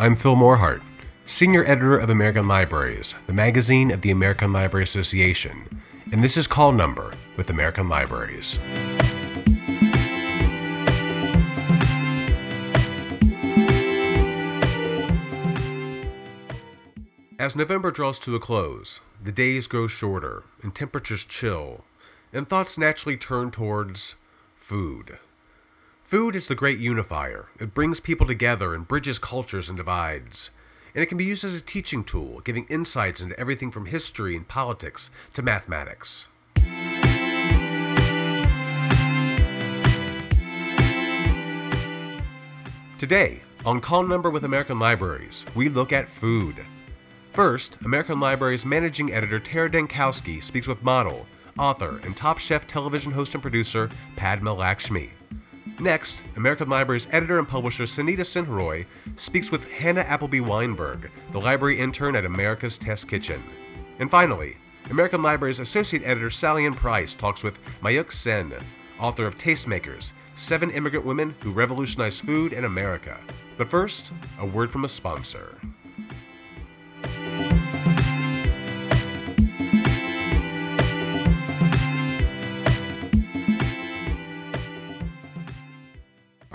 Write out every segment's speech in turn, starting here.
I'm Phil Morehart, Senior Editor of American Libraries, the magazine of the American Library Association, and this is Call Number with American Libraries. As November draws to a close, the days grow shorter and temperatures chill, and thoughts naturally turn towards food. Food is the great unifier. It brings people together and bridges cultures and divides. And it can be used as a teaching tool, giving insights into everything from history and politics to mathematics. Today, on Call Number with American Libraries, we look at food. First, American Libraries managing editor Terra Dankowski speaks with model, author, and Top Chef television host and producer Padma Lakshmi. Next, American Library's editor and publisher Sanhita SinhaRoy speaks with Hannah Appleby Weinberg, the library intern at America's Test Kitchen. And finally, American Library's associate editor Sally Ann Price talks with Mayuk Sen, author of Tastemakers Seven Immigrant Women Who Revolutionized Food in America. But first, a word from a sponsor.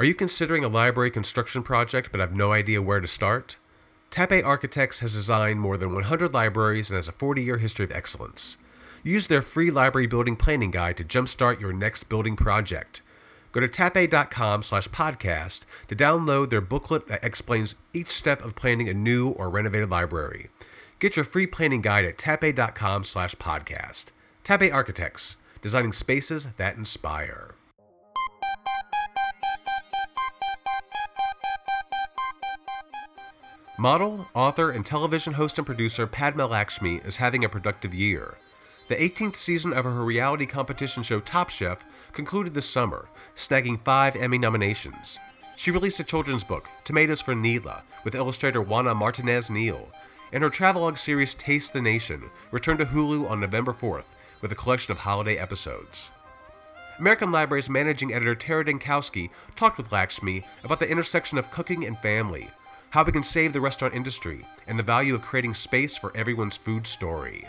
Are you considering a library construction project but have no idea where to start? Tappe Architects has designed more than 100 libraries and has a 40 year history of excellence. Use their free library building planning guide to jumpstart your next building project. Go to tappe.com slash podcast to download their booklet that explains each step of planning a new or renovated library. Get your free planning guide at tappe.com slash podcast. Tappe Architects, designing spaces that inspire. Model, author, and television host and producer Padma Lakshmi is having a productive year. The 18th season of her reality competition show Top Chef concluded this summer, snagging five Emmy nominations. She released a children's book, Tomatoes for Neela, with illustrator Juana Martinez Neal, and her travelogue series Taste the Nation returned to Hulu on November 4th with a collection of holiday episodes. American Library's managing editor Terra Dankowski talked with Lakshmi about the intersection of cooking and family, how we can save the restaurant industry, and the value of creating space for everyone's food story.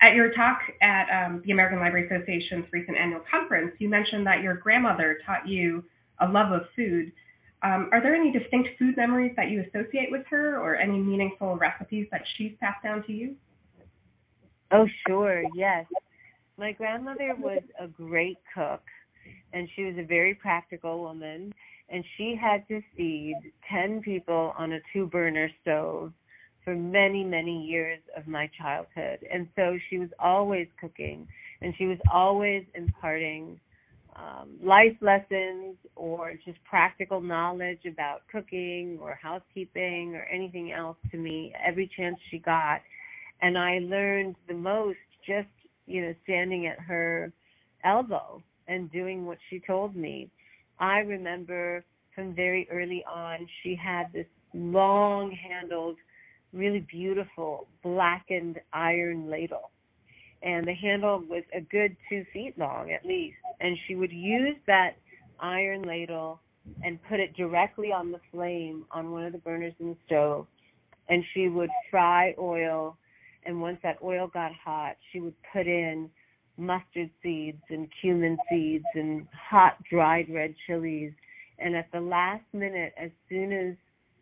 At your talk at um, the American Library Association's recent annual conference, you mentioned that your grandmother taught you a love of food. Um, are there any distinct food memories that you associate with her, or any meaningful recipes that she's passed down to you? Oh, sure, yes. My grandmother was a great cook and she was a very practical woman and she had to feed 10 people on a two burner stove for many many years of my childhood. And so she was always cooking and she was always imparting um, life lessons or just practical knowledge about cooking or housekeeping or anything else to me every chance she got. And i learned the most just you know standing at her elbow and doing what she told me. I remember from very early on, she had this long handled, really beautiful blackened iron ladle. And the handle was a good two feet long at least. And she would use that iron ladle and put it directly on the flame on one of the burners in the stove. And she would fry oil. And once that oil got hot, she would put in mustard seeds and cumin seeds and hot dried red chilies. And at the last minute, as soon as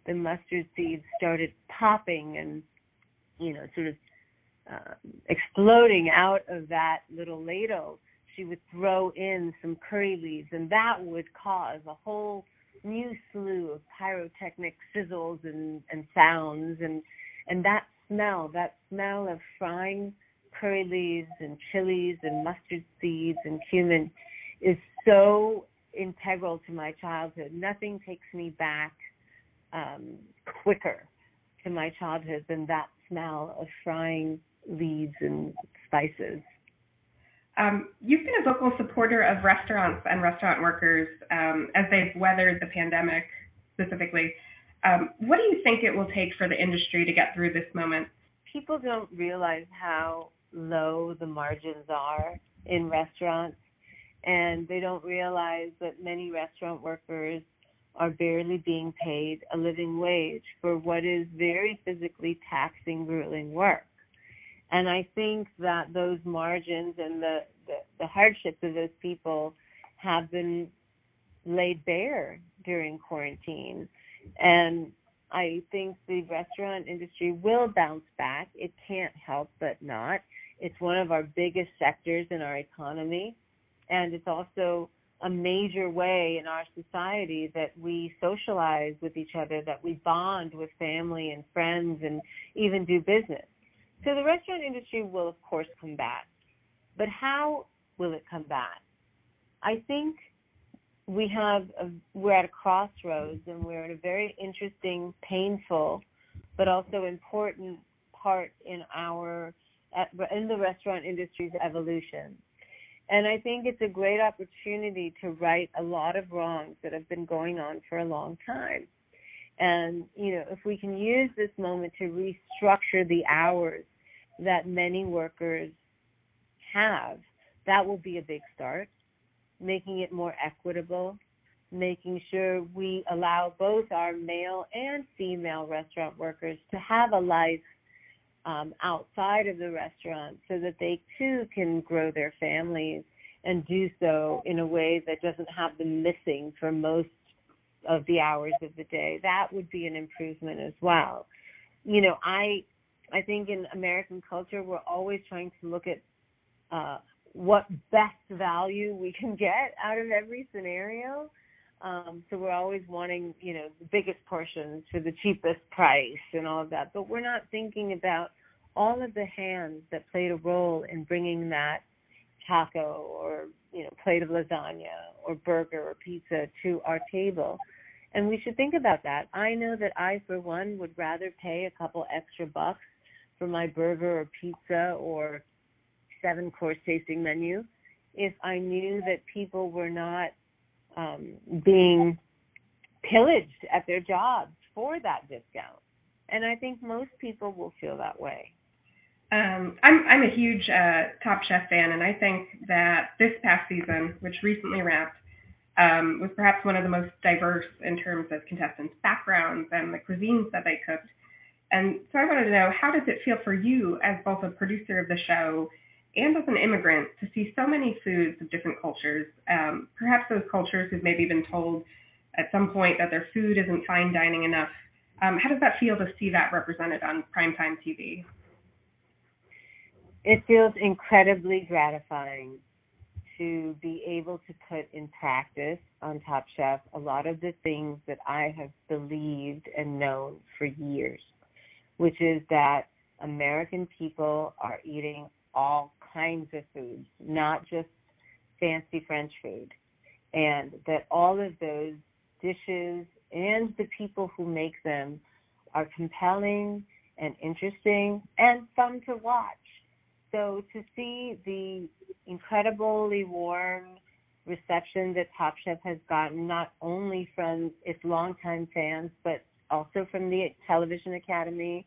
the mustard seeds started popping and, you know, sort of uh, exploding out of that little ladle, she would throw in some curry leaves, and that would cause a whole new slew of pyrotechnic sizzles and, and sounds, and and that smell, that smell of frying curry leaves and chilies and mustard seeds and cumin is so integral to my childhood. Nothing takes me back um, quicker to my childhood than that smell of frying leaves and spices. Um, you've been a vocal supporter of restaurants and restaurant workers um, as they've weathered the pandemic specifically. Um, what do you think it will take for the industry to get through this moment? People don't realize how low the margins are in restaurants and they don't realize that many restaurant workers are barely being paid a living wage for what is very physically taxing, grueling work. And I think that those margins and the, the, the hardships of those people have been laid bare during quarantine. And I think the restaurant industry will bounce back. It can't help but not. It's one of our biggest sectors in our economy. And it's also a major way in our society that we socialize with each other, that we bond with family and friends and even do business. So the restaurant industry will, of course, come back. But how will it come back? I think we have a, we're at a crossroads and we're in a very interesting, painful, but also important part in our in the restaurant industry's evolution. And I think it's a great opportunity to right a lot of wrongs that have been going on for a long time. And, you know, if we can use this moment to restructure the hours that many workers have, that will be a big start. Making it more equitable, making sure we allow both our male and female restaurant workers to have a life um, outside of the restaurant so that they too can grow their families and do so in a way that doesn't have them missing for most of the hours of the day. That would be an improvement as well. You know, I I think in American culture we're always trying to look at uh, what best value we can get out of every scenario. Um, so we're always wanting, you know, the biggest portions for the cheapest price and all of that. But we're not thinking about all of the hands that played a role in bringing that taco or, you know, plate of lasagna or burger or pizza to our table. And we should think about that. I know that I, for one, would rather pay a couple extra bucks for my burger or pizza or seven course tasting menu if I knew that people were not um, being pillaged at their jobs for that discount. And I think most people will feel that way. Um, I'm I'm a huge uh, Top Chef fan, and I think that this past season, which recently wrapped, um, was perhaps one of the most diverse in terms of contestants' backgrounds and the cuisines that they cooked. And so I wanted to know, how does it feel for you as both a producer of the show and as an immigrant to see so many foods of different cultures? Um, perhaps those cultures who've maybe been told at some point that their food isn't fine dining enough. Um, how does that feel to see that represented on primetime TV? It feels incredibly gratifying to be able to put in practice on Top Chef a lot of the things that I have believed and known for years which is that American people are eating all kinds of foods, not just fancy French food. And that all of those dishes and the people who make them are compelling and interesting and fun to watch. So to see the incredibly warm reception that Top Chef has gotten, not only from its longtime fans, but also from the Television Academy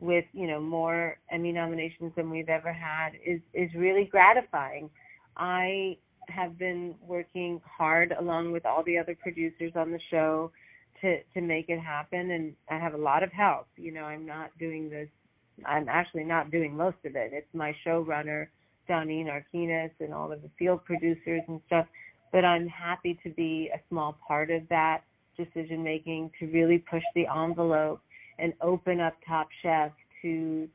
with you know more Emmy nominations than we've ever had is is really gratifying. I have been working hard along with all the other producers on the show to to make it happen and I have a lot of help. You know, I'm not doing this I'm actually not doing most of it. It's my showrunner, Doneen Arquines and all of the field producers and stuff. But I'm happy to be a small part of that decision making to really push the envelope and open up Top Chef to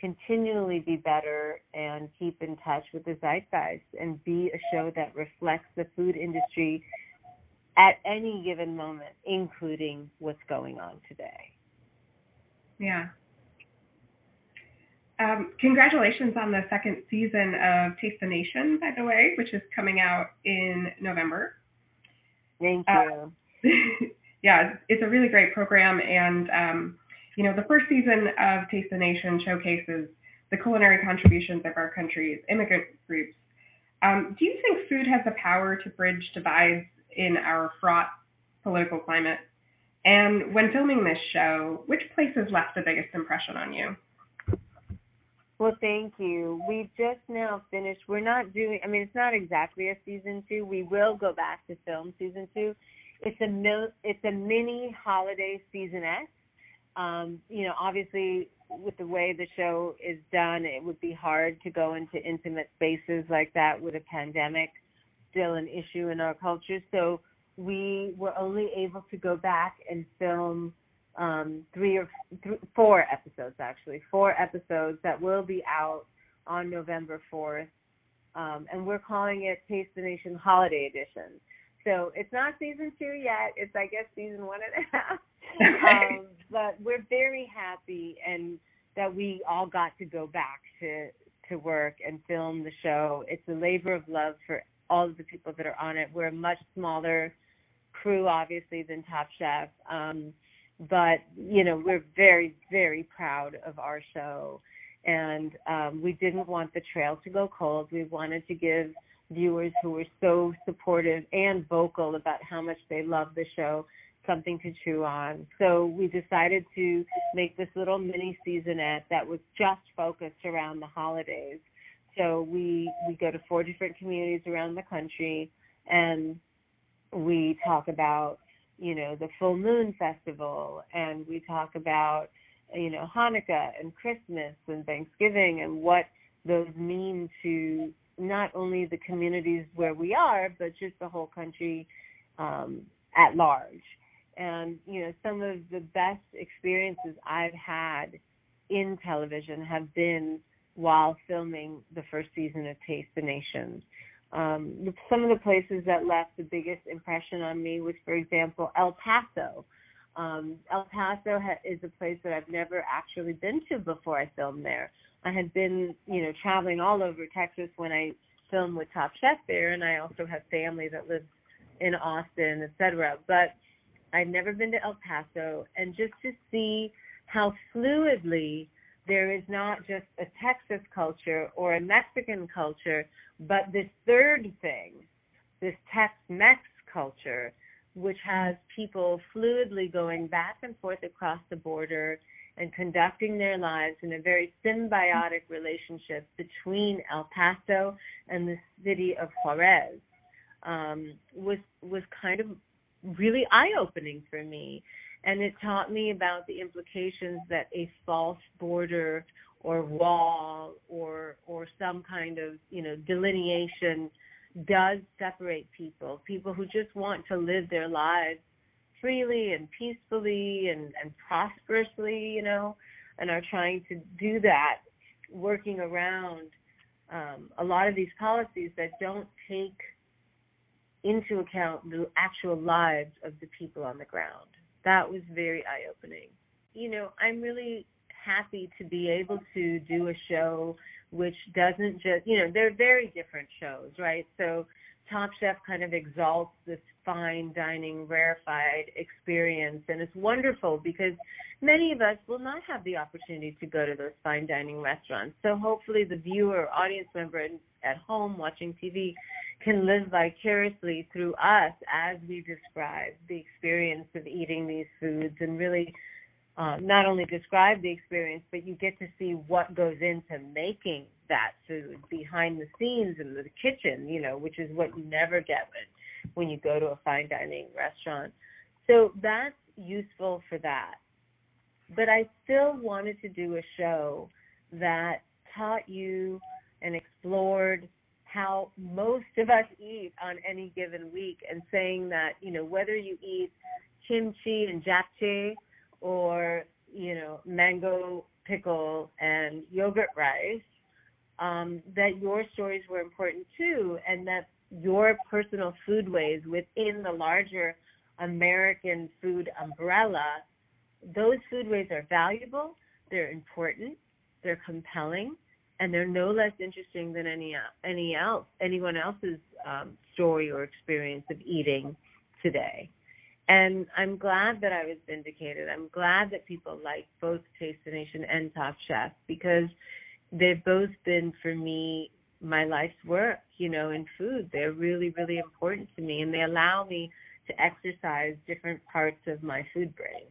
continually be better and keep in touch with the zeitgeist and be a show that reflects the food industry at any given moment, including what's going on today. Yeah. Um, congratulations on the second season of Taste the Nation, by the way, which is coming out in November. Thank you. Uh, yeah, it's a really great program, and um, you know, the first season of Taste the Nation showcases the culinary contributions of our country's immigrant groups. Um, do you think food has the power to bridge divides in our fraught political climate? And when filming this show, which places left the biggest impression on you? Well, thank you. We've just now finished. We're not doing. I mean, it's not exactly a season two. We will go back to film season two. It's a mil, It's a mini holiday seasonette. Um, you know, obviously, with the way the show is done, it would be hard to go into intimate spaces like that with a pandemic still an issue in our culture. So we were only able to go back and film um, three or th- four episodes, actually, four episodes that will be out on November 4th. Um, and we're calling it Taste the Nation Holiday Edition. So it's not season two yet. It's, I guess, season one and a half. um, but we're very happy and that we all got to go back to to work and film the show. It's a labor of love for all of the people that are on it. We're a much smaller crew, obviously, than Top Chef. Um, but you know, we're very, very proud of our show, and um, we didn't want the trail to go cold. We wanted to give viewers who were so supportive and vocal about how much they love the show something to chew on. So we decided to make this little mini seasonette that was just focused around the holidays. So we we go to four different communities around the country and we talk about, you know, the full moon festival and we talk about, you know, Hanukkah and Christmas and Thanksgiving and what those mean to not only the communities where we are, but just the whole country um, at large. And you know, some of the best experiences I've had in television have been while filming the first season of Taste the Nation. Um, some of the places that left the biggest impression on me was, for example, El Paso. Um, El Paso ha- is a place that I've never actually been to before I filmed there. I had been, you know, traveling all over Texas when I filmed with Top Chef there, and I also have family that lives in Austin, etc. But I'd never been to El Paso, and just to see how fluidly there is not just a Texas culture or a Mexican culture, but this third thing, this Tex Mex culture, which has people fluidly going back and forth across the border and conducting their lives in a very symbiotic relationship between El Paso and the city of Juarez um, was was kind of really eye opening for me. And it taught me about the implications that a false border or wall or or some kind of you know delineation does separate people people who just want to live their lives freely and peacefully and and prosperously you know and are trying to do that working around um, a lot of these policies that don't take into account the actual lives of the people on the ground that was very eye opening. You know, I'm really happy to be able to do a show which doesn't just, you know, they're very different shows, right? So Top Chef kind of exalts this fine dining, rarefied experience, and it's wonderful because many of us will not have the opportunity to go to those fine dining restaurants. So hopefully, the viewer, audience member at home watching TV can live vicariously through us as we describe the experience of eating these foods and really uh, not only describe the experience, but you get to see what goes into making that food behind the scenes in the kitchen, you know, which is what you never get when, when you go to a fine dining restaurant. So that's useful for that. But I still wanted to do a show that taught you and explored how most of us eat on any given week and saying that, you know, whether you eat kimchi and japchae or, you know, mango pickle and yogurt rice, um, that your stories were important too, and that your personal foodways within the larger American food umbrella, those foodways are valuable, they're important, they're compelling, and they're no less interesting than any any else anyone else's um, story or experience of eating today. And I'm glad that I was vindicated. I'm glad that people like both Taste the Nation and Top Chef because they've both been for me my life's work, you know, in food. They're really, really important to me and they allow me to exercise different parts of my food brain.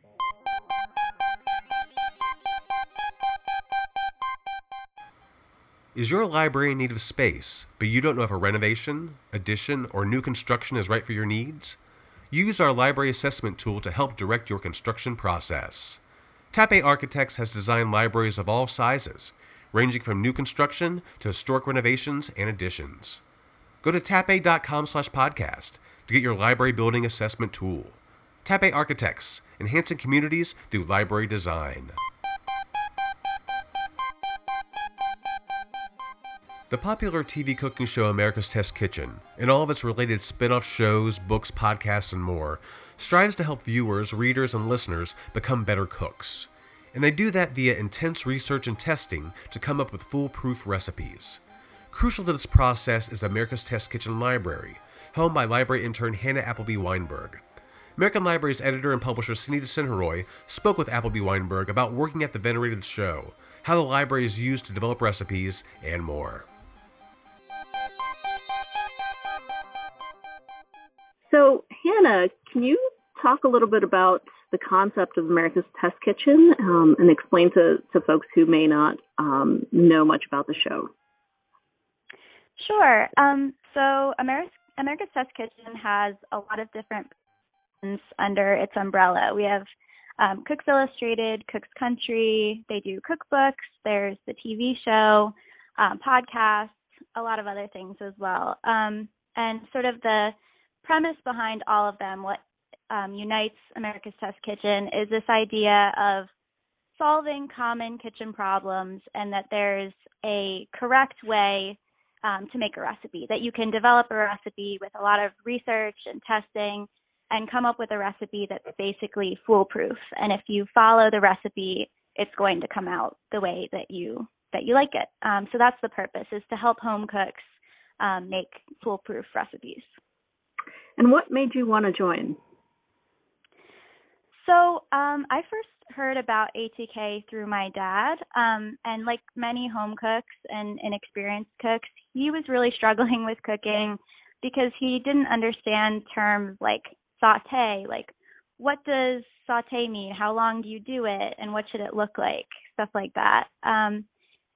Is your library in need of space, but you don't know if a renovation, addition, or new construction is right for your needs? Use our library assessment tool to help direct your construction process. Tappe Architects has designed libraries of all sizes, ranging from new construction to historic renovations and additions. Go to tappe.com slash podcast to get your library building assessment tool. Tappe Architects, enhancing communities through library design. The popular TV cooking show America's Test Kitchen, and all of its related spin off shows, books, podcasts, and more, strives to help viewers, readers, and listeners become better cooks. And they do that via intense research and testing to come up with foolproof recipes. Crucial to this process is America's Test Kitchen Library, helmed by library intern Hannah Appleby Weinberg. American Library's editor and publisher Sanhita SinhaRoy spoke with Appleby Weinberg about working at the venerated show, how the library is used to develop recipes, and more. Hannah, can you talk a little bit about the concept of America's Test Kitchen um, and explain to, to folks who may not um, know much about the show? Sure. Um, so, America's, America's Test Kitchen has a lot of different under its umbrella. We have um, Cooks Illustrated, Cooks Country, they do cookbooks, there's the TV show, um, podcasts, a lot of other things as well. Um, and sort of the premise behind all of them, what um, unites America's Test Kitchen, is this idea of solving common kitchen problems and that there's a correct way um, to make a recipe, that you can develop a recipe with a lot of research and testing and come up with a recipe that's basically foolproof. And if you follow the recipe, it's going to come out the way that you that you like it. Um, so that's the purpose is to help home cooks um, make foolproof recipes. And what made you want to join? So um, I first heard about ATK through my dad, um, and like many home cooks and inexperienced cooks, he was really struggling with cooking because he didn't understand terms like saute, like what does saute mean? How long do you do it? And what should it look like? Stuff like that. Um,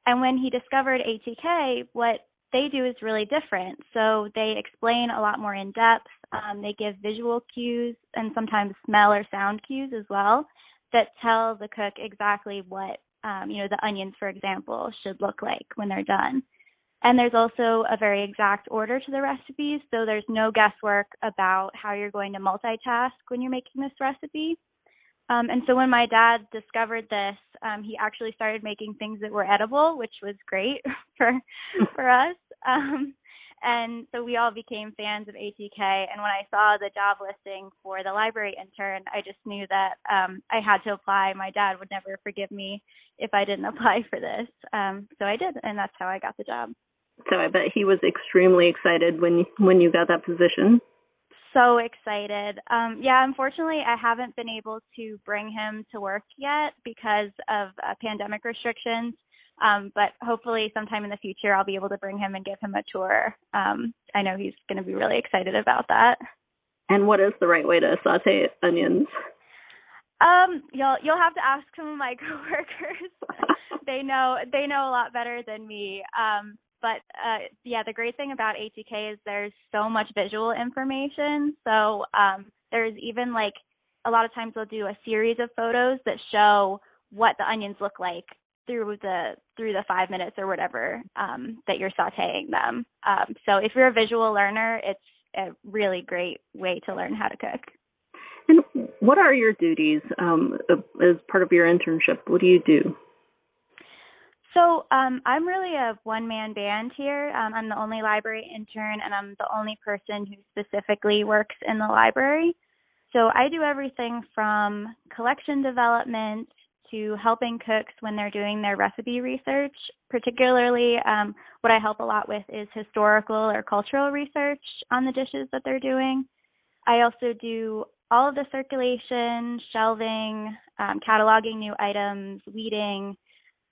and when he discovered ATK, what they do is really different. So they explain a lot more in depth. Um, they give visual cues and sometimes smell or sound cues as well that tell the cook exactly what, um, you know, the onions, for example, should look like when they're done. And there's also a very exact order to the recipes, so there's no guesswork about how you're going to multitask when you're making this recipe. Um, and so when my dad discovered this, um, he actually started making things that were edible, which was great for for us. Um, and so we all became fans of ATK. And when I saw the job listing for the library intern, I just knew that um, I had to apply. My dad would never forgive me if I didn't apply for this. Um, so I did, and that's how I got the job. So I bet he was extremely excited when when you got that position so excited. Um, yeah, unfortunately, I haven't been able to bring him to work yet because of uh, pandemic restrictions. Um, but hopefully, sometime in the future, I'll be able to bring him and give him a tour. Um, I know he's going to be really excited about that. And what is the right way to saute onions? Um, you'll you'll have to ask some of my coworkers. they know they know a lot better than me. Um, but uh, yeah, the great thing about ATK is there's so much visual information. So um, there's even like a lot of times they'll do a series of photos that show what the onions look like through the through the five minutes or whatever um, that you're sautéing them. Um, so if you're a visual learner, it's a really great way to learn how to cook. And what are your duties um, as part of your internship? What do you do? So um, I'm really a one man band here. Um, I'm the only library intern, and I'm the only person who specifically works in the library. So I do everything from collection development to helping cooks when they're doing their recipe research. Particularly, um, what I help a lot with is historical or cultural research on the dishes that they're doing. I also do all of the circulation, shelving, um, cataloging new items, weeding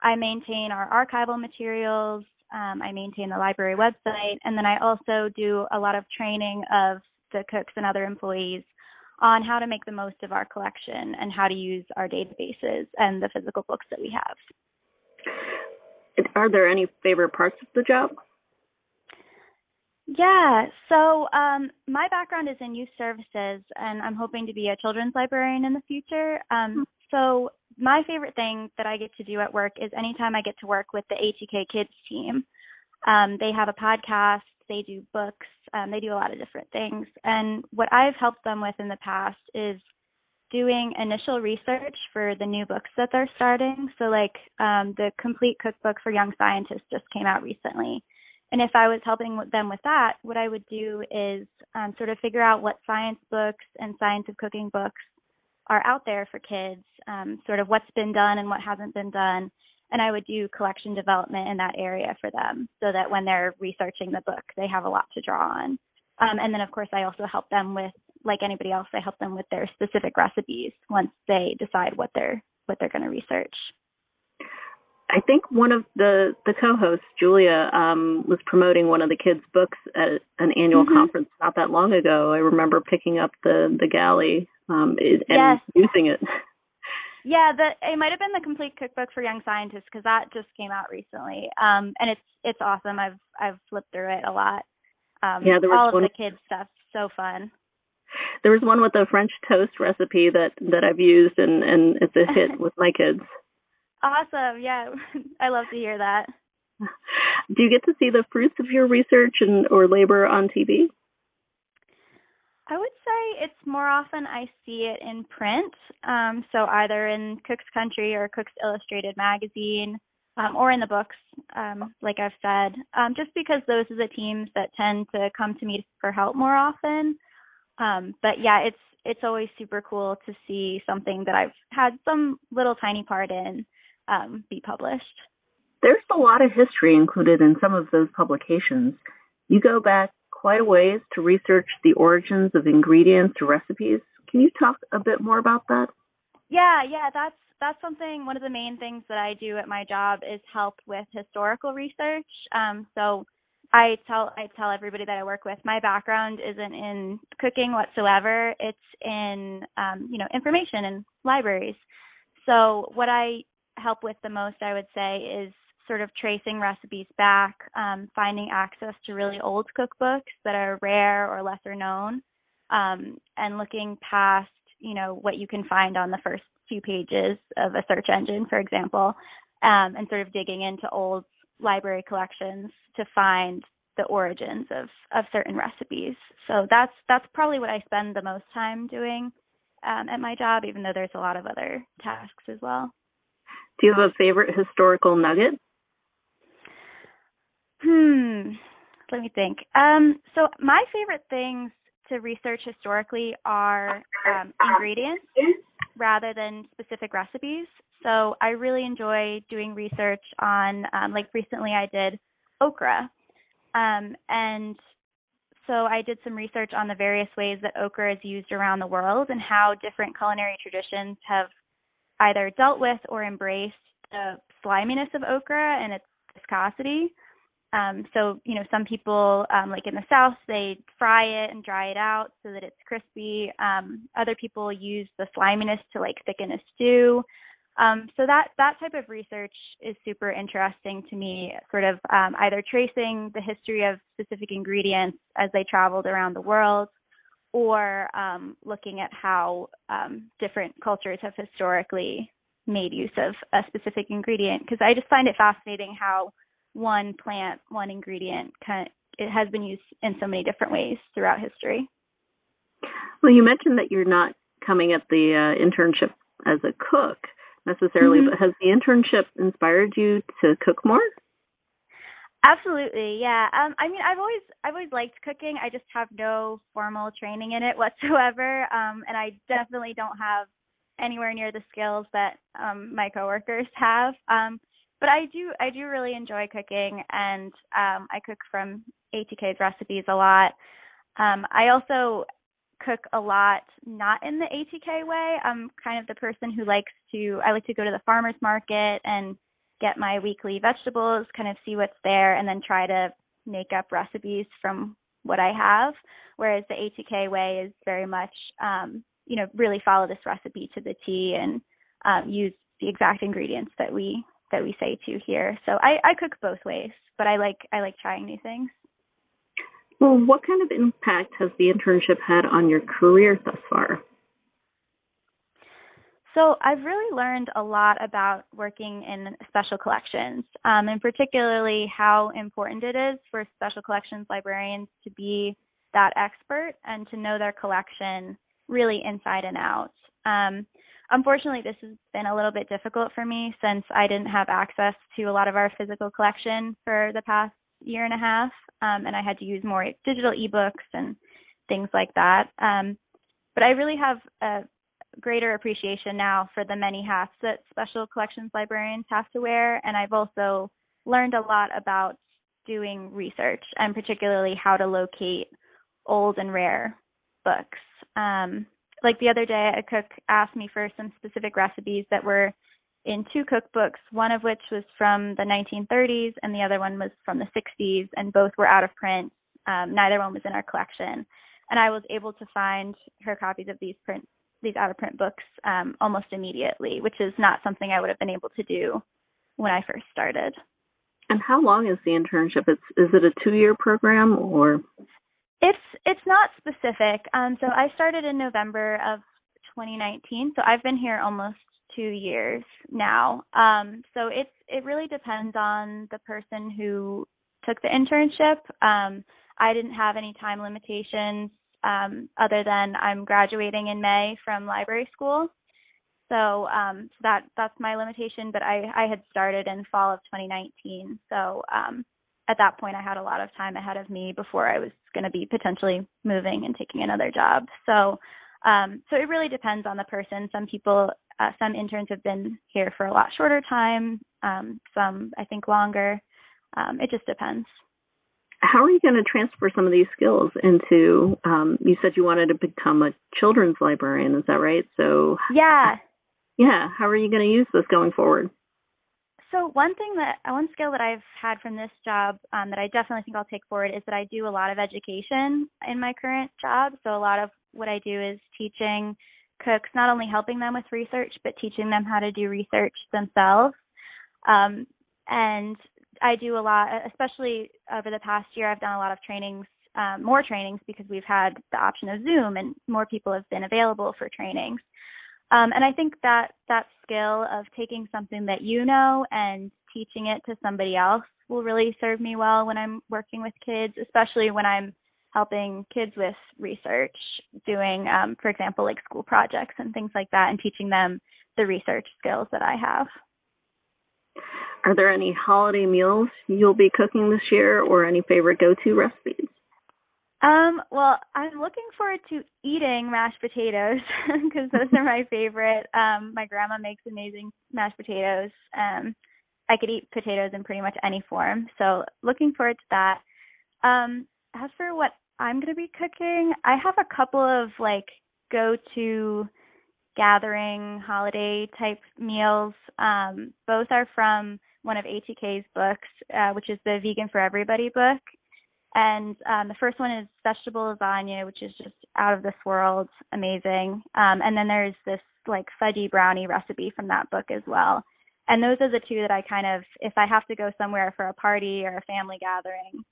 I maintain our archival materials. Um, I maintain the library website, and then I also do a lot of training of the cooks and other employees on how to make the most of our collection and how to use our databases and the physical books that we have. Are there any favorite parts of the job? Yeah, so um, my background is in youth services, and I'm hoping to be a children's librarian in the future. Um, hmm. so my favorite thing that I get to do at work is anytime I get to work with the ATK Kids team. Um, they have a podcast, they do books, um, they do a lot of different things. And what I've helped them with in the past is doing initial research for the new books that they're starting. So, like um, the complete cookbook for young scientists just came out recently. And if I was helping them with that, what I would do is um, sort of figure out what science books and science of cooking books are out there for kids, um, sort of what's been done and what hasn't been done. And I would do collection development in that area for them so that when they're researching the book, they have a lot to draw on. Um, and then, of course, I also help them with, like anybody else, I help them with their specific recipes once they decide what they're what they're going to research. I think one of the the co-hosts, Julia, um, was promoting one of the kids' books at an annual mm-hmm. conference not that long ago. I remember picking up the the galley um, and yes. using it. Yeah, the it might have been the complete cookbook for young scientists because that just came out recently, um, and it's it's awesome. I've I've flipped through it a lot. Um, yeah, there was all of one, the kids stuff so fun. There was one with a French toast recipe that that I've used, and and it's a hit with my kids. Awesome. Yeah, I love to hear that. Do you get to see the fruits of your research and or labor on TV? I would say it's more often I see it in print, um, so either in Cook's Country or Cook's Illustrated magazine, um, or in the books, um, like I've said, um, just because those are the teams that tend to come to me for help more often. Um, but yeah, it's it's always super cool to see something that I've had some little tiny part in um, be published. There's a lot of history included in some of those publications. You go back quite a ways to research the origins of ingredients or recipes. Can you talk a bit more about that? Yeah, yeah, that's that's something one of the main things that I do at my job is help with historical research. Um, so I tell I tell everybody that I work with my background isn't in cooking whatsoever. It's in um, you know information and libraries. So what I help with the most, I would say, is sort of tracing recipes back, um, finding access to really old cookbooks that are rare or lesser known, um, and looking past, you know, what you can find on the first few pages of a search engine, for example, um, and sort of digging into old library collections to find the origins of of certain recipes. So that's that's probably what I spend the most time doing um, at my job, even though there's a lot of other tasks as well. Do you have a favorite historical nugget? Hmm. Let me think. Um, so my favorite things to research historically are um, ingredients rather than specific recipes. So I really enjoy doing research on, um, like recently I did okra, um, and so I did some research on the various ways that okra is used around the world and how different culinary traditions have either dealt with or embraced the sliminess of okra and its viscosity. Um, so, you know, some people, um, like in the South, they fry it and dry it out so that it's crispy. Um, other people use the sliminess to like thicken a stew. Um, so that that type of research is super interesting to me. Sort of um, either tracing the history of specific ingredients as they traveled around the world, or um, looking at how um, different cultures have historically made use of a specific ingredient. Because I just find it fascinating how one plant, one ingredient, kind of, it has been used in so many different ways throughout history. Well, you mentioned that you're not coming at the uh, internship as a cook necessarily, mm-hmm. but has the internship inspired you to cook more? Absolutely, yeah. Um, I mean, I've always I've always liked cooking. I just have no formal training in it whatsoever, um, and I definitely don't have anywhere near the skills that um, my coworkers have. Um, but I do I do really enjoy cooking, and um, I cook from ATK's recipes a lot. Um, I also cook a lot not in the ATK way. I'm kind of the person who likes to I like to go to the farmers market and get my weekly vegetables, kind of see what's there, and then try to make up recipes from what I have. Whereas the ATK way is very much, um, you know, really follow this recipe to the T and um, use the exact ingredients that we that we say to here. So I, I cook both ways, but I like I like trying new things. Well, what kind of impact has the internship had on your career thus far? So I've really learned a lot about working in special collections, um, and particularly how important it is for special collections librarians to be that expert and to know their collection really inside and out. Um, unfortunately, this has been a little bit difficult for me since I didn't have access to a lot of our physical collection for the past year and a half, um, and I had to use more digital ebooks and things like that. Um, but I really have a greater appreciation now for the many hats that special collections librarians have to wear, and I've also learned a lot about doing research and particularly how to locate old and rare books. Um, like the other day, a cook asked me for some specific recipes that were in two cookbooks, one of which was from the 1930s and the other one was from the 60s, and both were out of print. Um, neither one was in our collection. And I was able to find her copies of these print these out of print books um, almost immediately, which is not something I would have been able to do when I first started. And how long is the internship? It's is it a two year program or? It's it's not specific. Um, so I started in November of 2019, so I've been here almost two years now. Um, so it's it really depends on the person who took the internship. Um, I didn't have any time limitations um, other than I'm graduating in May from library school. So, um, that that's my limitation. But I I had started in fall of 2019, so um, at that point I had a lot of time ahead of me before I was going to be potentially moving and taking another job. So, um, so it really depends on the person. Some people, uh, some interns have been here for a lot shorter time. Um, some I think longer. Um, it just depends how are you going to transfer some of these skills into um, you said you wanted to become a children's librarian is that right so yeah yeah how are you going to use this going forward so one thing that one skill that i've had from this job um, that i definitely think i'll take forward is that i do a lot of education in my current job so a lot of what i do is teaching cooks not only helping them with research but teaching them how to do research themselves um, and I do a lot, especially over the past year. I've done a lot of trainings, um, more trainings because we've had the option of Zoom, and more people have been available for trainings. Um, and I think that that skill of taking something that you know and teaching it to somebody else will really serve me well when I'm working with kids, especially when I'm helping kids with research, doing, um, for example, like school projects and things like that, and teaching them the research skills that I have. Are there any holiday meals you'll be cooking this year or any favorite go to recipes? Um, well, I'm looking forward to eating mashed potatoes because those are my favorite. Um, my grandma makes amazing mashed potatoes. Um, I could eat potatoes in pretty much any form. So looking forward to that. Um, as for what I'm going to be cooking, I have a couple of like go to gathering holiday type meals. Um, both are from one of ATK's books, uh, which is the Vegan for Everybody book. And um, the first one is vegetable lasagna, which is just out of this world, amazing. Um, and then there's this like fudgy brownie recipe from that book as well. And those are the two that I kind of, if I have to go somewhere for a party or a family gathering,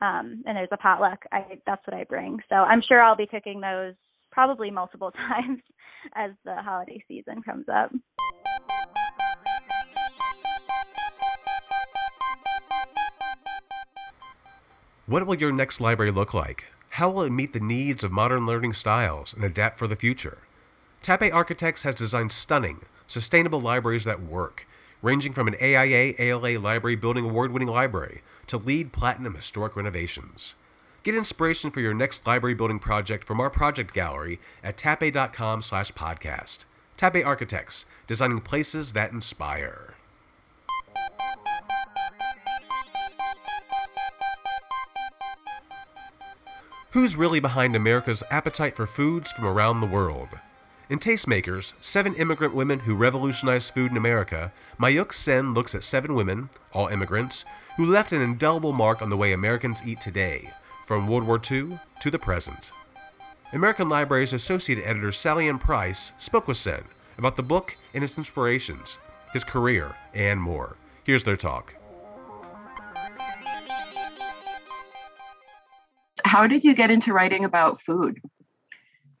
um, and there's a potluck, I that's what I bring. So I'm sure I'll be cooking those probably multiple times as the holiday season comes up. What will your next library look like? How will it meet the needs of modern learning styles and adapt for the future? Tappe Architects has designed stunning, sustainable libraries that work, ranging from an AIA ALA Library Building Award winning library to LEED Platinum historic renovations. Get inspiration for your next library building project from our project gallery at tappe.com slash podcast. Tappe Architects, designing places that inspire. Who's really behind America's appetite for foods from around the world? In Tastemakers, Seven Immigrant Women Who Revolutionized Food in America, Mayuk Sen looks at seven women, all immigrants, who left an indelible mark on the way Americans eat today, from World War II to the present. American Library's Associate Editor Sally Ann Price spoke with Sen about the book and its inspirations, his career, and more. Here's their talk. How did you get into writing about food?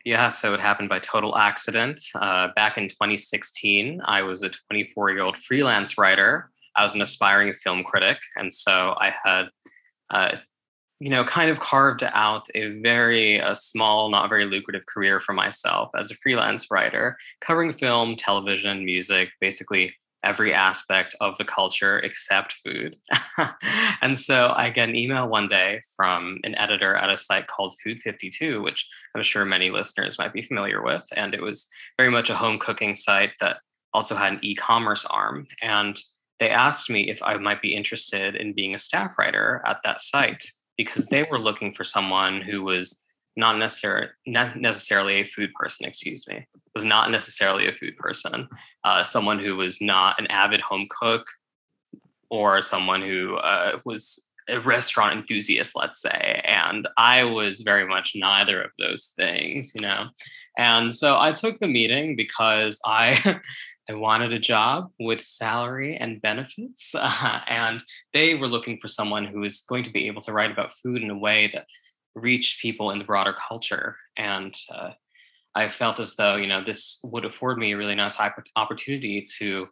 Yeah, so it happened by total accident. Uh, back in 2016, I was a 24 year old freelance writer. I was an aspiring film critic. And so I had, uh, you know, kind of carved out a very uh, small, not very lucrative career for myself as a freelance writer, covering film, television, music, basically every aspect of the culture except food. and so I get an email one day from an editor at a site called Food 52, which I'm sure many listeners might be familiar with. And it was very much a home cooking site that also had an e commerce arm. And they asked me if I might be interested in being a staff writer at that site because they were looking for someone who was not necessarily not necessarily a food person excuse me. Was not necessarily a food person. Uh, someone who was not an avid home cook or someone who uh, was a restaurant enthusiast let's say. And i was very much neither of those things you know? And so i took the meeting because i I wanted a job with salary and benefits, uh, and they were looking for someone who was going to be able to write about food in a way that reach people in the broader culture. And uh, I felt as though, you know, this would afford me a really nice opportunity to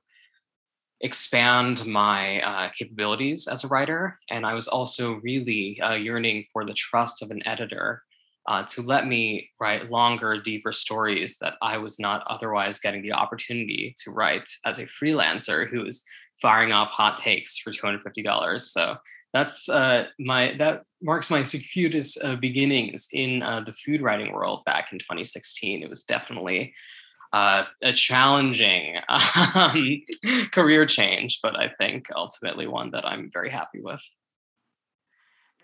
expand my uh, capabilities as a writer. And I was also really uh, yearning for the trust of an editor uh, to let me write longer, deeper stories that I was not otherwise getting the opportunity to write as a freelancer who is firing off hot takes for $250. So that's uh, my that marks my circuitous uh, beginnings in uh, the food writing world back in 2016. It was definitely uh, a challenging um, career change, but I think ultimately one that I'm very happy with.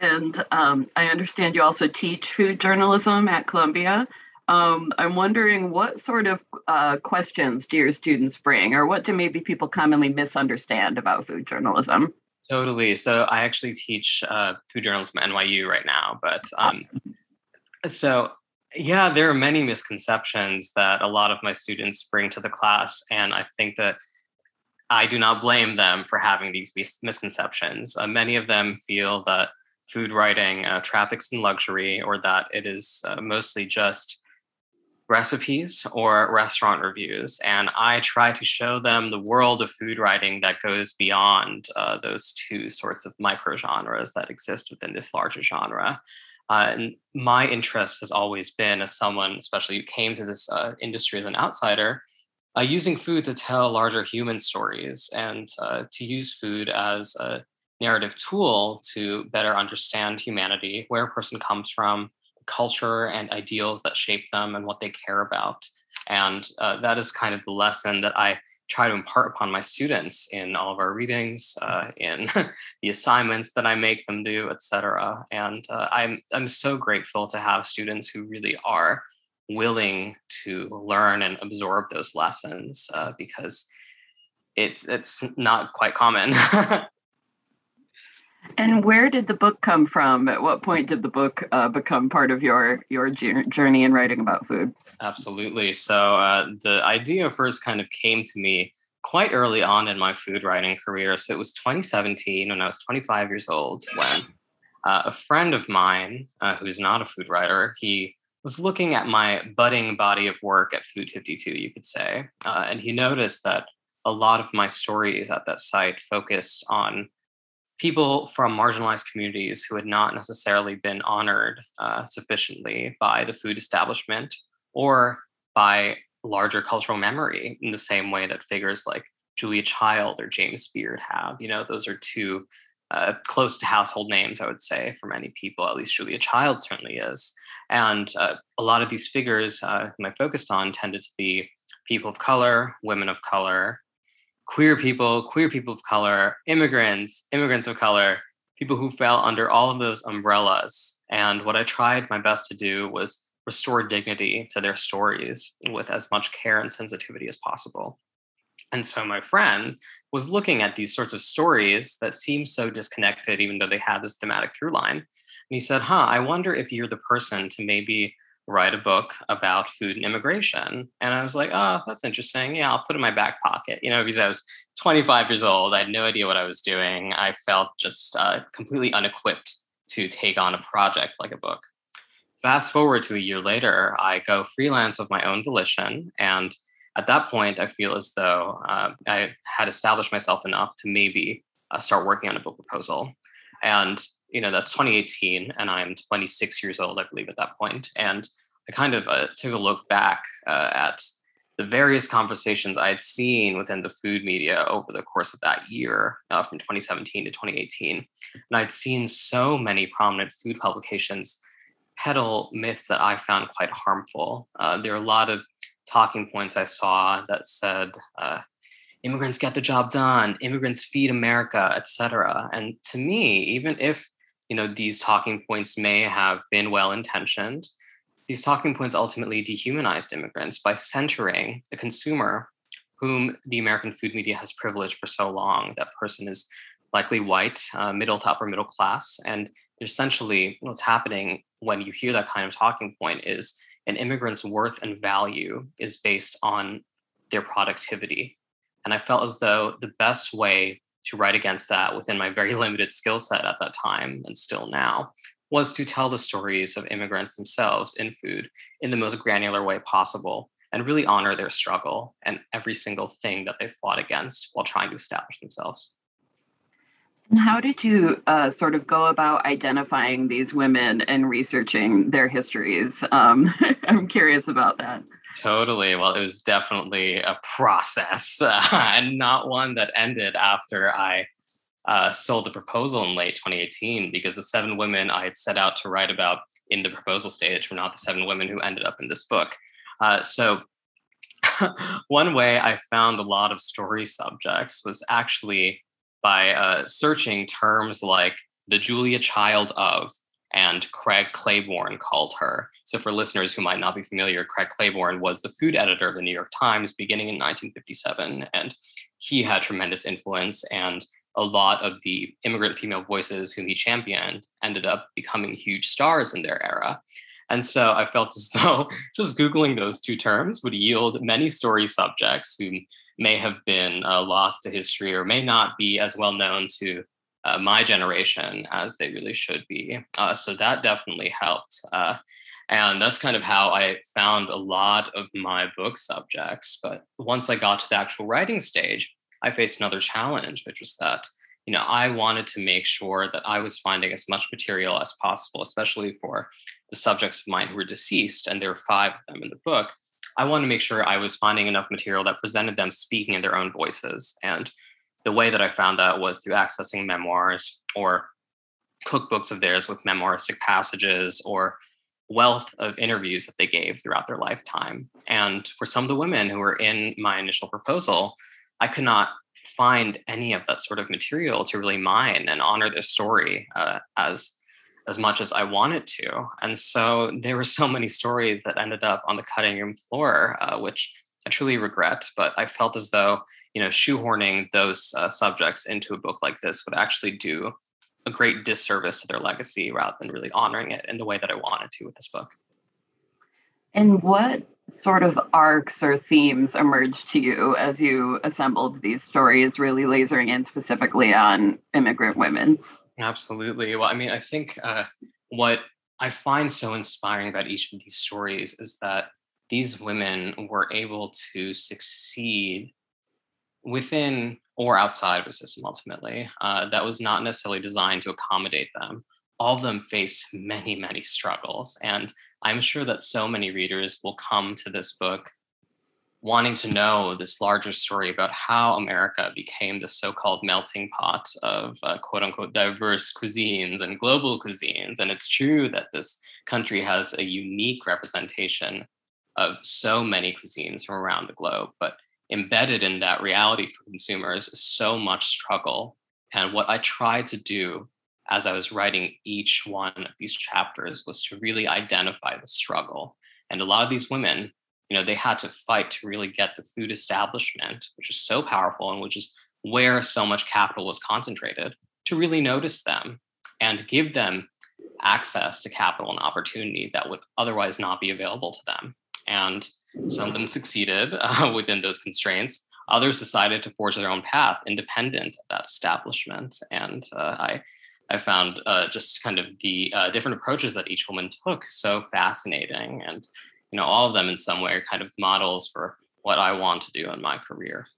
And um, I understand you also teach food journalism at Columbia. Um, I'm wondering what sort of uh, questions do your students bring, or what do maybe people commonly misunderstand about food journalism? Totally. So I actually teach uh, food journalism at NYU right now, but um, so yeah, there are many misconceptions that a lot of my students bring to the class, and I think that I do not blame them for having these misconceptions. Uh, many of them feel that food writing uh, traffics in luxury, or that it is uh, mostly just recipes or restaurant reviews. And I try to show them the world of food writing that goes beyond uh, those two sorts of micro genres that exist within this larger genre. Uh, and my interest has always been, as someone, especially who came to this uh, industry as an outsider, uh, using food to tell larger human stories and uh, to use food as a narrative tool to better understand humanity, where a person comes from, culture and ideals that shape them and what they care about. And uh, that is kind of the lesson that I try to impart upon my students in all of our readings, uh, in the assignments that I make them do, etc. And uh, I'm I'm so grateful to have students who really are willing to learn and absorb those lessons uh, because it's it's not quite common. And where did the book come from? At what point did the book uh, become part of your your journey in writing about food? Absolutely. So uh, the idea first kind of came to me quite early on in my food writing career. So it was 2017 when I was 25 years old when uh, a friend of mine uh, who's not a food writer he was looking at my budding body of work at Food 52, you could say, uh, and he noticed that a lot of my stories at that site focused on people from marginalized communities who had not necessarily been honored uh, sufficiently by the food establishment or by larger cultural memory in the same way that figures like Julia Child or James Beard have. You know, those are two uh, close to household names, I would say, for many people. At least Julia Child certainly is. And uh, a lot of these figures uh, whom I focused on tended to be people of color, women of color, queer people, queer people of color, immigrants, immigrants of color, people who fell under all of those umbrellas. And what I tried my best to do was restore dignity to their stories with as much care and sensitivity as possible. And so my friend was looking at these sorts of stories that seem so disconnected, even though they have this thematic through line. And he said, Huh, I wonder if you're the person to maybe write a book about food and immigration. And I was like, oh, that's interesting. Yeah, I'll put it in my back pocket. You know, because I was 25 years old, I had no idea what I was doing. I felt just uh, completely unequipped to take on a project like a book. Fast forward to a year later, I go freelance of my own volition. And at that point, I feel as though uh, I had established myself enough to maybe uh, start working on a book proposal. And you know that's 2018 and i'm 26 years old i believe at that point. And i kind of uh, took a look back uh, at the various conversations i had seen within the food media over the course of that year uh, from 2017 to 2018 and i'd seen so many prominent food publications peddle myths that i found quite harmful. Uh, there are a lot of talking points i saw that said uh, immigrants get the job done. Immigrants feed america etc and to me even if you know these talking points may have been well intentioned. These talking points ultimately dehumanized immigrants by centering the consumer whom the american food media has privileged for so long. That person is likely white uh, middle to upper middle class. And essentially what's happening when you hear that kind of talking point is an immigrant's worth and value is based on their productivity. And i felt as though the best way to write against that within my very limited skill set at that time and still now was to tell the stories of immigrants themselves in food in the most granular way possible and really honor their struggle and every single thing that they fought against while trying to establish themselves. And how did you uh, sort of go about identifying these women and researching their histories? Um, I'm curious about that. Totally. Well, it was definitely a process uh, and not one that ended after I uh, sold the proposal in late 2018 because the seven women I had set out to write about in the proposal stage were not the seven women who ended up in this book. Uh, so, one way I found a lot of story subjects was actually by uh, searching terms like the Julia Child of and Craig Claiborne called her. So, for listeners who might not be familiar, Craig Claiborne was the food editor of the New York Times beginning in 1957, and he had tremendous influence. And a lot of the immigrant female voices whom he championed ended up becoming huge stars in their era. And so I felt as though just Googling those two terms would yield many story subjects who may have been uh, lost to history or may not be as well known to uh, my generation as they really should be. Uh, so that definitely helped. Uh, and that's kind of how I found a lot of my book subjects. But once I got to the actual writing stage, I faced another challenge, which was that you know I wanted to make sure that I was finding as much material as possible, especially for the subjects of mine who were deceased, and there were five of them in the book. I wanted to make sure I was finding enough material that presented them speaking in their own voices. And the way that I found that was through accessing memoirs or cookbooks of theirs with memoiristic passages or wealth of interviews that they gave throughout their lifetime. And for some of the women who were in my initial proposal, I could not find any of that sort of material to really mine and honor their story uh, as as much as I wanted to. And so there were so many stories that ended up on the cutting room floor, uh, which I truly regret. But I felt as though you know, shoehorning those uh, subjects into a book like this would actually do a great disservice to their legacy rather than really honoring it in the way that I wanted to with this book. And what sort of arcs or themes emerged to you as you assembled these stories, really lasering in specifically on immigrant women? Absolutely. Well, I mean, I think uh, what I find so inspiring about each of these stories is that these women were able to succeed within or outside of a system ultimately uh, that was not necessarily designed to accommodate them. All of them face many many struggles and i'm sure that so many readers will come to this book wanting to know this larger story about how america became the so-called melting pot of uh, quote unquote diverse cuisines and global cuisines and it's true that this country has a unique representation of so many cuisines from around the globe but embedded in that reality for consumers is so much struggle. And what I tried to do as I was writing each one of these chapters was to really identify the struggle. And a lot of these women, you know, they had to fight to really get the food establishment, which is so powerful and which is where so much capital was concentrated, to really notice them and give them access to capital and opportunity that would otherwise not be available to them. And some of them succeeded uh, within those constraints. Others decided to forge their own path independent of that establishment. And uh, I, I found uh, just kind of the uh, different approaches that each woman took so fascinating. And, you know, all of them in some way are kind of models for what I want to do in my career.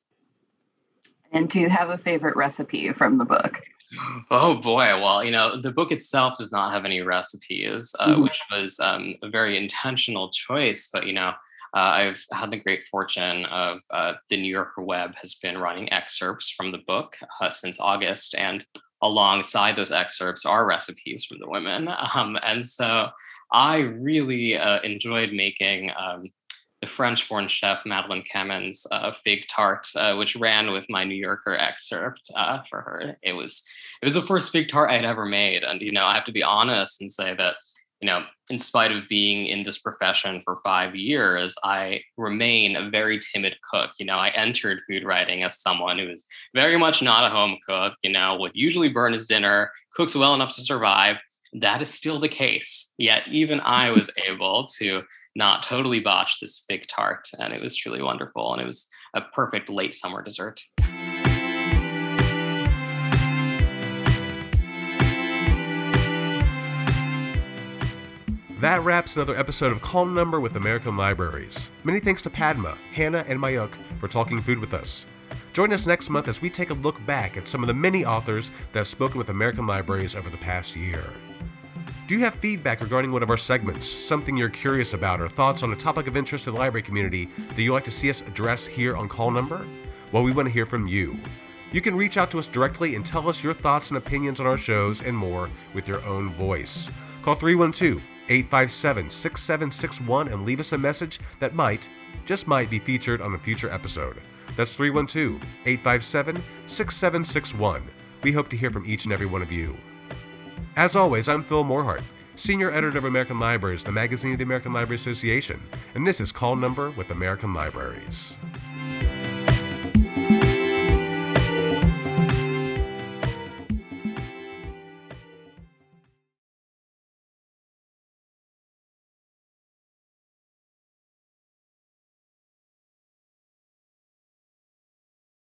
And do you have a favorite recipe from the book? Oh boy! Well, you know, the book itself does not have any recipes, uh, mm-hmm. which was um, a very intentional choice. But you know, uh, I've had the great fortune of uh, the New Yorker Web has been running excerpts from the book uh, since August, and alongside those excerpts are recipes from the women. Um, and so I really uh, enjoyed making um, the French-born chef Madeleine Kamman's uh, fig tart, uh, which ran with my New Yorker excerpt for her. It was it was the first fig tart I had ever made, and you know I have to be honest and say that you know in spite of being in this profession for five years, I remain a very timid cook. You know I entered food writing as someone who is very much not a home cook. You know would usually burn his dinner, cooks well enough to survive. That is still the case. Yet even I was able to not totally botch this fig tart. And it was truly wonderful. And it was a perfect late summer dessert. That wraps another episode of Call Number with American Libraries. Many thanks to Padma, Hannah, and Mayukh for talking food with us. Join us next month as we take a look back at some of the many authors that have spoken with American Libraries over the past year. Do you have feedback regarding one of our segments, something you're curious about, or thoughts on a topic of interest to the library community that you'd like to see us address here on Call Number? Well, we want to hear from you. You can reach out to us directly and tell us your thoughts and opinions on our shows and more with your own voice. Call 312 857 6761 and leave us a message that might, just might, be featured on a future episode. That's 312 857 6761. We hope to hear from each and every one of you. As always, I'm Phil Morehart, Senior Editor of American Libraries, the magazine of the American Library Association, and this is Call Number with American Libraries.